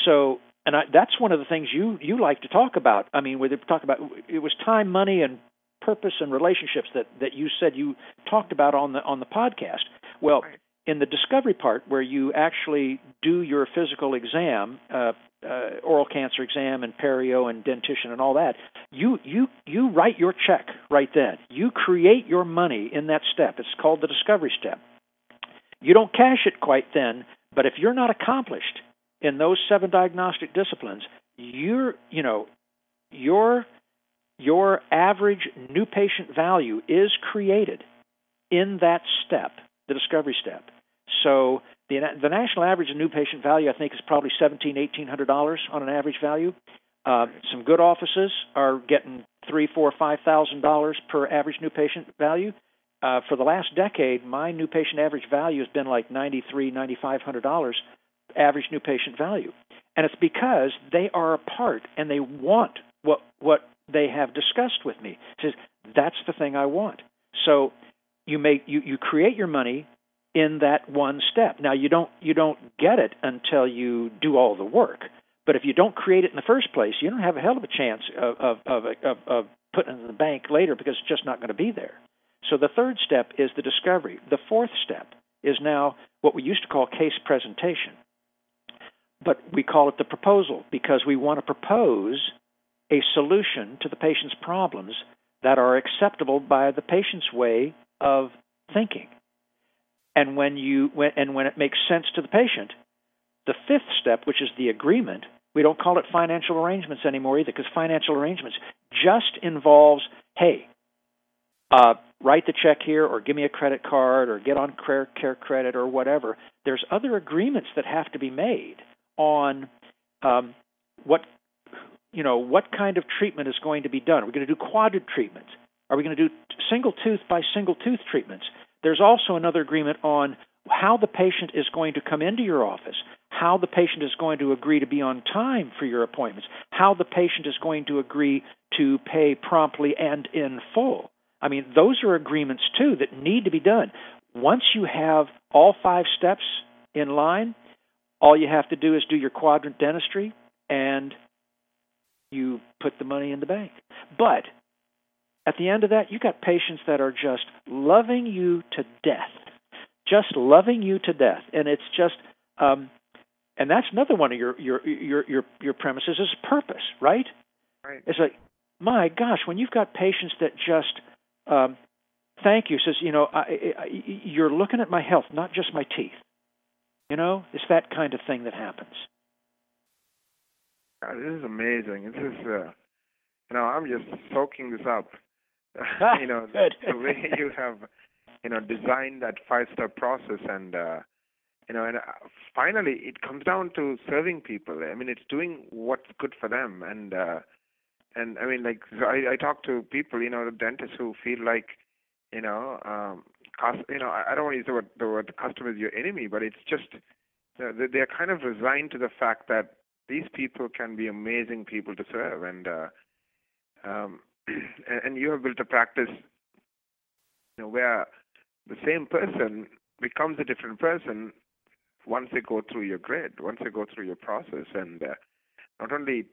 So and I, that's one of the things you you like to talk about. I mean, we talk about it was time, money, and purpose and relationships that that you said you talked about on the on the podcast. Well, Right. in the discovery part where you actually do your physical exam, uh, uh, oral cancer exam and perio and dentition and all that, you you you write your check right then. You create your money in that step. It's called the discovery step. You don't cash it quite then, but if you're not accomplished in those seven diagnostic disciplines, you're you know your your average new patient value is created in that step, the discovery step. So the the national average of new patient value, I think, is probably seventeen, eighteen hundred dollars on an average value. Uh, some good offices are getting three, four, five thousand dollars per average new patient value. Uh, for the last decade, my new patient average value has been like ninety three, ninety five hundred dollars average new patient value, and it's because they are a part and they want what what they have discussed with me. It says that's the thing I want. So you make you you create your money in that one step. Now you don't you don't get it until you do all the work. But if you don't create it in the first place, you don't have a hell of a chance of of of, of, of putting it in the bank later because it's just not going to be there. So the third step is the discovery. The fourth step is now what we used to call case presentation. But we call it the proposal because we want to propose a solution to the patient's problems that are acceptable by the patient's way of thinking. And when you when, and when it makes sense to the patient, the fifth step, which is the agreement, we don't call it financial arrangements anymore either, because financial arrangements just involves, hey, uh, write the check here, or give me a credit card, or get on care, CareCredit, or whatever. There's other agreements that have to be made on um, what you know what kind of treatment is going to be done. Are we going to do quadrant treatments? Are we going to do single tooth by single tooth treatments? There's also another agreement on how the patient is going to come into your office, how the patient is going to agree to be on time for your appointments, how the patient is going to agree to pay promptly and in full. I mean, those are agreements too that need to be done. Once you have all five steps in line, all you have to do is do your quadrant dentistry and you put the money in the bank. But at the end of that, you got patients that are just loving you to death, just loving you to death, and it's just, um, and that's another one of your your your your your premises is purpose, right? Right. It's like, my gosh, when you've got patients that just, um, thank you, says, you know, I, I, you're looking at my health, not just my teeth. You know, it's that kind of thing that happens. God, this is amazing. This is, uh, you know, I'm just soaking this up. you know, Good. the way you have you know designed that five step process and uh, you know and uh, finally it comes down to serving people. I mean it's doing what's good for them. And uh and i mean like i i talk to people you know the dentists who feel like you know um cost you know i, I don't want to use the word, the word the customer is your enemy but it's just you know, they, they're kind of resigned to the fact that these people can be amazing people to serve. And uh um and, you have built a practice you know where the same person becomes a different person once they go through your grid, once they go through your process, and uh, not only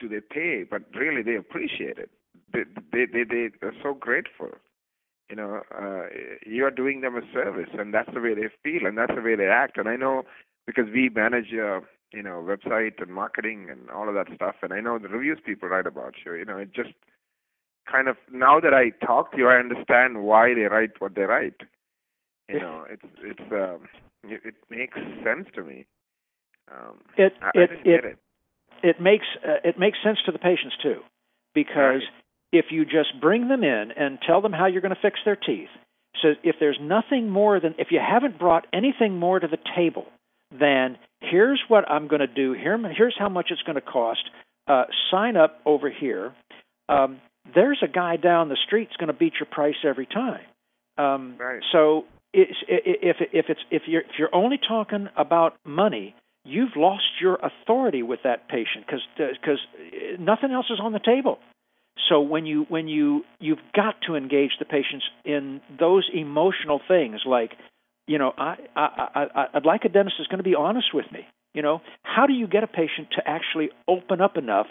do they pay, but really they appreciate it. They they they, they are so grateful. You know, uh, you are doing them a service, and that's the way they feel, and that's the way they act. And I know because we manage your, you know, website and marketing and all of that stuff, and I know the reviews people write about you. You know, it just kind of now that I talk to you, I understand why they write what they write. You know, it's it's um, it, it makes sense to me. Um, it I, it I it, it, it makes uh, it makes sense to the patients too, because right. if you just bring them in and tell them how you're going to fix their teeth, so if there's nothing more than if you haven't brought anything more to the table than here's what I'm going to do here here's how much it's going to cost. Uh, sign up over here. Um, there's a guy down the street that's going to beat your price every time. Um, right. So it's, if if it's if you're if you're only talking about money, you've lost your authority with that patient because because nothing else is on the table. So when you when you you've got to engage the patients in those emotional things like, you know, I I, I I'd like a dentist that's going to be honest with me. You know, how do you get a patient to actually open up enough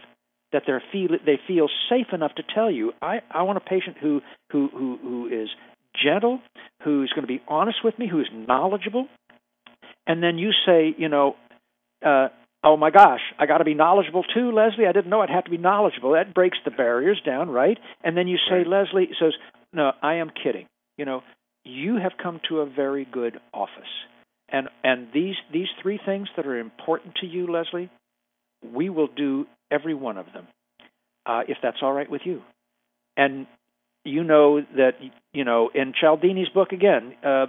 that they feel they feel safe enough to tell you I, I want a patient who who who who is gentle, who's going to be honest with me, who's knowledgeable, and then you say, you know, uh, oh my gosh, I got to be knowledgeable too, Leslie. I didn't know I'd have to be knowledgeable. That breaks the barriers down, right? And then you say, right. Leslie says, no, I am kidding. You know, you have come to a very good office, and and these these three things that are important to you, Leslie, we will do every one of them, uh, if that's all right with you. And you know that you know in Cialdini's book again, uh,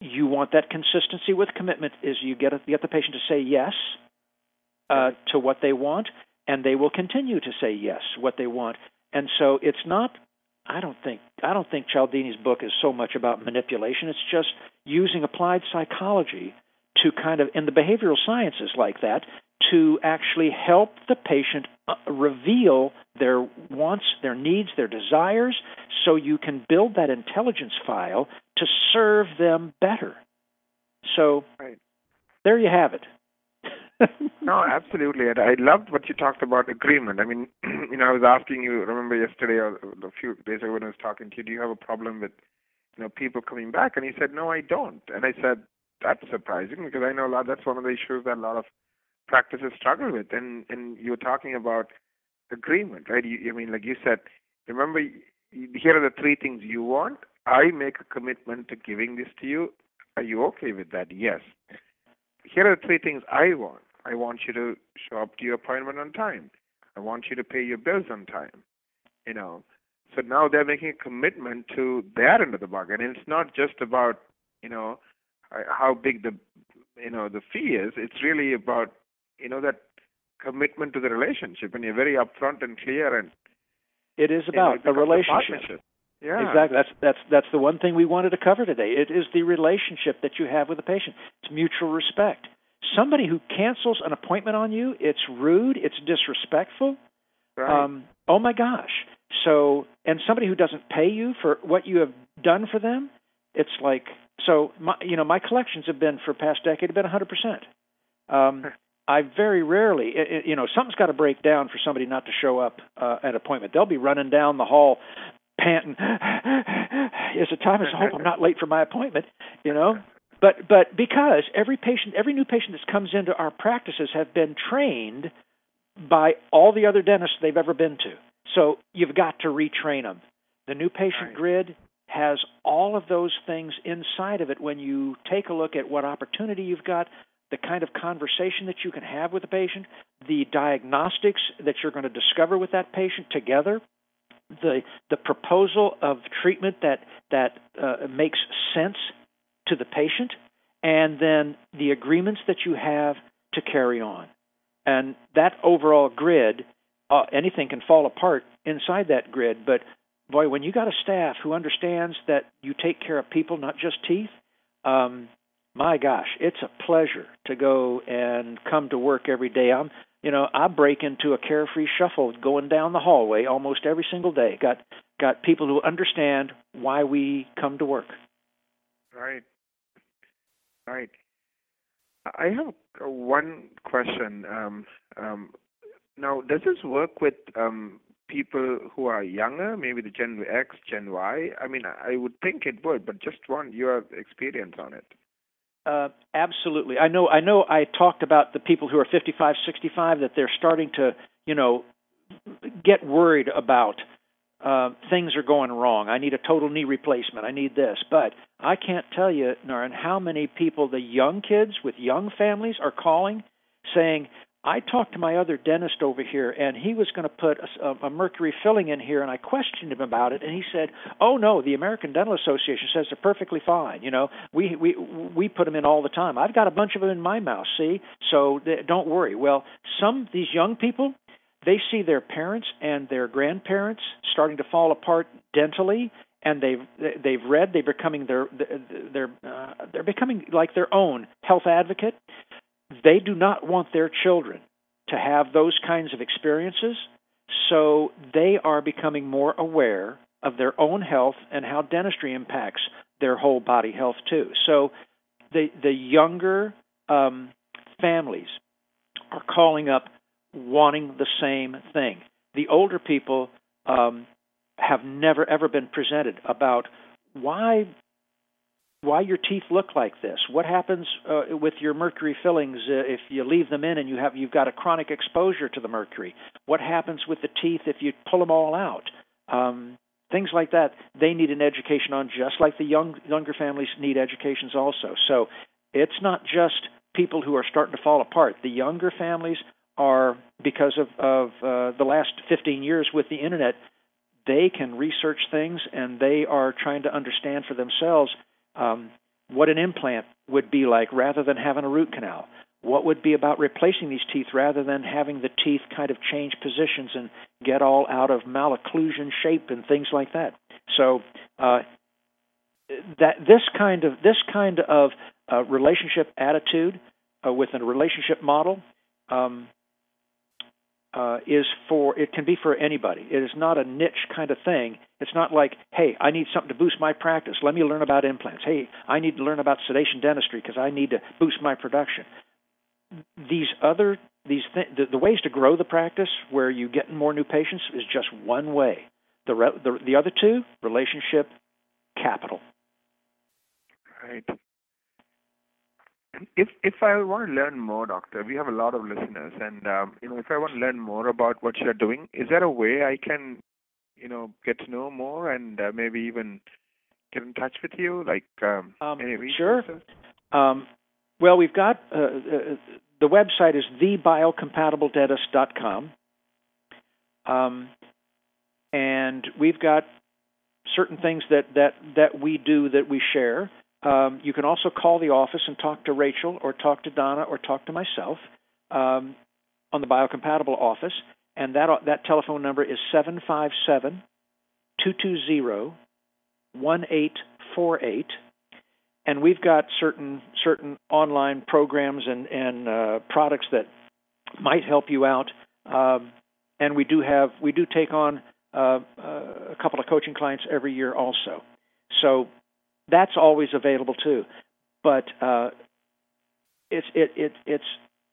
you want that consistency with commitment. Is you get a, get the patient to say yes uh, to what they want, and they will continue to say yes what they want. And so it's not. I don't think I don't think Cialdini's book is so much about manipulation. It's just using applied psychology to kind of in the behavioral sciences like that to actually help the patient uh, reveal their wants, their needs, their desires, so you can build that intelligence file to serve them better. So right. there you have it. no, absolutely. And I loved what you talked about agreement. I mean, you know, I was asking you, remember yesterday or a few days ago when I was talking to you, do you have a problem with, you know, people coming back? And you said, no, I don't. And I said, that's surprising because I know a lot, that's one of the issues that a lot of practices struggle with. And and you're talking about agreement, right? You, I mean, like you said, remember, here are the three things you want. I make a commitment to giving this to you. Are you okay with that? Yes. Here are the three things I want. I want you to show up to your appointment on time. I want you to pay your bills on time. You know, so now they're making a commitment to their end of the bargain, and it's not just about you know uh, how big the you know the fee is. It's really about you know that commitment to the relationship and you're very upfront and clear and it is about you know, a relationship. a yeah. Exactly. That's that's that's the one thing we wanted to cover today. It is the relationship that you have with the patient. It's mutual respect. Somebody who cancels an appointment on you it's rude it's disrespectful. Right. um oh my gosh. So and somebody who doesn't pay you for what you have done for them it's like so my you know my collections have been for past decade have been 100% um I very rarely, it, you know, something's got to break down for somebody not to show up uh, at an appointment. They'll be running down the hall, panting. Is the time is I hope I'm not late for my appointment. You know, but but because every patient, every new patient that comes into our practices have been trained by all the other dentists they've ever been to. So you've got to retrain them. The new patient right. grid has all of those things inside of it when you take a look at what opportunity you've got, the kind of conversation that you can have with the patient, the diagnostics that you're going to discover with that patient together, the the proposal of treatment that that uh, makes sense to the patient, and then the agreements that you have to carry on, and that overall grid. Uh, anything can fall apart inside that grid, but boy, when you got a staff who understands that you take care of people, not just teeth, um, my gosh, it's a pleasure to go and come to work every day. I'm, you know, I break into a carefree shuffle going down the hallway almost every single day. Got got people who understand why we come to work. Right. Right. I have one question. Um, um, now, does this work with um, people who are younger, maybe the Gen X, Gen Y? I mean, I would think it would, but just want your experience on it. Uh, absolutely. I know. I know. I talked about the people who are 55, 65 that they're starting to, you know, get worried about uh, things are going wrong. I need a total knee replacement. I need this. But I can't tell you, Naren, how many people, the young kids with young families, are calling saying, I talked to my other dentist over here, and he was going to put a, a mercury filling in here, and I questioned him about it, and he said, "Oh no, the American Dental Association says they're perfectly fine. You know, we we we put them in all the time. I've got a bunch of them in my mouth. See, so they, don't worry." Well, some these young people, they see their parents and their grandparents starting to fall apart dentally, and they've they've read they're becoming their they're uh, they're becoming like their own health advocate they do not want their children to have those kinds of experiences, so they are becoming more aware of their own health and how dentistry impacts their whole body health too. So the the younger um, families are calling up wanting the same thing. The older people um, have never ever been presented about why why your teeth look like this. What happens uh, with your mercury fillings uh, if you leave them in and you have you've got a chronic exposure to the mercury? What happens with the teeth if you pull them all out? Um, things like that. They need an education on, just like the young younger families need educations also. So it's not just people who are starting to fall apart. The younger families are because of of uh, the last 15 years with the internet. They can research things and they are trying to understand for themselves um, what an implant would be like rather than having a root canal. What would be about replacing these teeth rather than having the teeth kind of change positions and get all out of malocclusion shape and things like that. So uh, that this kind of this kind of uh, relationship attitude uh, with a relationship model um, uh, is for it can be for anybody. It is not a niche kind of thing. It's not like, hey, I need something to boost my practice. Let me learn about implants. Hey, I need to learn about sedation dentistry because I need to boost my production. These other these th- the, the ways to grow the practice where you get more new patients is just one way. The re- the, the other two relationship capital. Right. If if I want to learn more, doctor, we have a lot of listeners, and um, you know, if I want to learn more about what you're doing, is there a way I can, you know, get to know more and uh, maybe even get in touch with you, like um, um, any resources? Sure. Um, well, we've got uh, uh, the website is thebiocompatibledentist.com, um, and we've got certain things that that that we do that we share. Um, you can also call the office and talk to Rachel or talk to Donna or talk to myself um, on the biocompatible office. And that, that telephone number is 757 220 1848. And we've got certain certain online programs and, and uh, products that might help you out. Um, and we do have we do take on uh, uh, a couple of coaching clients every year also. So that's always available too. But uh, it's it, it it's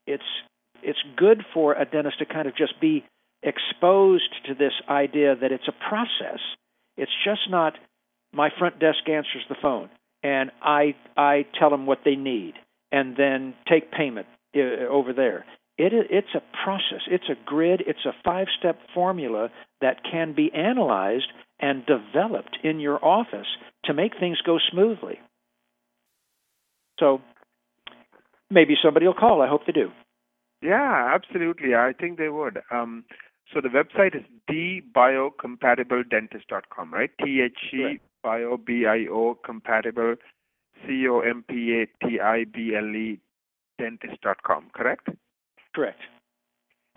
it's it's good for a dentist to kind of just be exposed to this idea that it's a process. It's just not my front desk answers the phone and I I tell them what they need and then take payment uh, over there. It, it's a process. It's a grid. It's a five-step formula that can be analyzed and developed in your office to make things go smoothly. So maybe somebody will call. I hope they do. Yeah, absolutely. I think they would. Um, so the website is thebiocompatibledentist.com, right? T H E bio B I O compatible C O M P A T I B L E dentist.com, correct? Correct.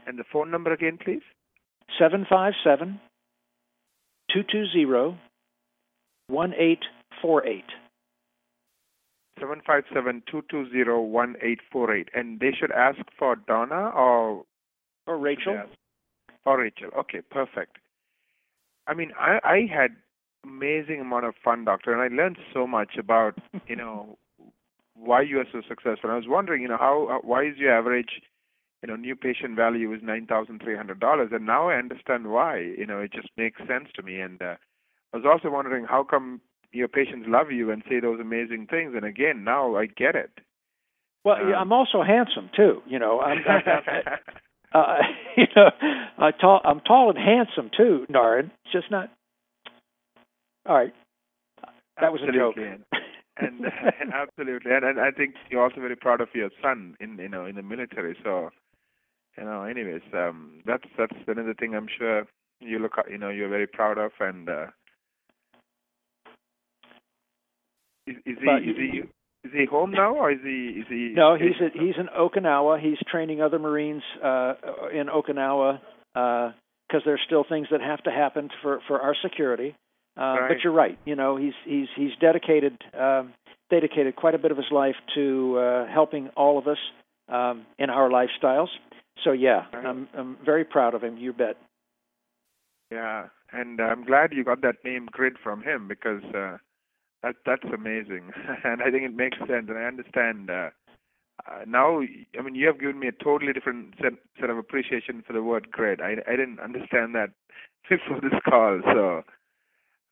And the phone number again, please? 757 220 1848. 757-220-1848 and they should ask for Donna or? Or Rachel. Or Rachel. Okay perfect. I mean I I had amazing amount of fun doctor and I learned so much about you know why you are so successful. I was wondering you know how why is your average you know new patient value is nine thousand three hundred dollars? And now I understand why you know it just makes sense to me. And uh, I was also wondering how come your patients love you and say those amazing things. And again, now I get it. Well, um, I'm also handsome too. You know, I'm, I, uh, you know, I tall, I'm tall and handsome too, Naren. It's just not. All right, that was absolutely. a joke. and uh, absolutely, and, and I think you're also very proud of your son in you know in the military. So, you know, anyways, um, that's that's another thing I'm sure you look you know you're very proud of and. uh Is, is he is he is he home now or is he is he? No, he's a, he's in Okinawa. He's training other Marines uh, in Okinawa uh because uh, there's still things that have to happen for for our security. Uh, right. But you're right. You know, he's he's he's dedicated um, dedicated quite a bit of his life to uh, helping all of us um, in our lifestyles. So yeah, right. I'm I'm very proud of him. You bet. Yeah, and I'm glad you got that name Grid from him because uh, that that's amazing, and I think it makes sense, and I understand. Uh, uh, now, I mean, you have given me a totally different set, set of appreciation for the word grid. I I didn't understand that before this call, so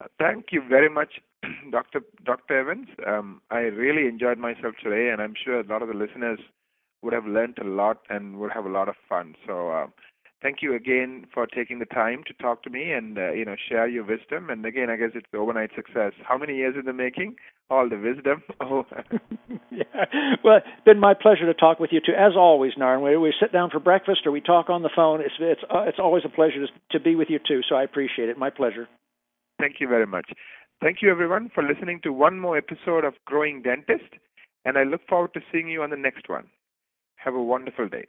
uh, thank you very much, Dr. Dr. Evans. Um, I really enjoyed myself today, and I'm sure a lot of the listeners would have learned a lot and would have a lot of fun. So. Uh, thank you again for taking the time to talk to me and uh, you know share your wisdom. And again, I guess it's the overnight success. How many years in the making? All the wisdom. Oh. yeah. Well, it's been my pleasure to talk with you too. As always, Naren, we, we sit down for breakfast or we talk on the phone. It's it's uh, it's always a pleasure to, to be with you too. So I appreciate it. My pleasure. Thank you very much. Thank you everyone for listening to one more episode of Growing Dentist, and I look forward to seeing you on the next one. Have a wonderful day.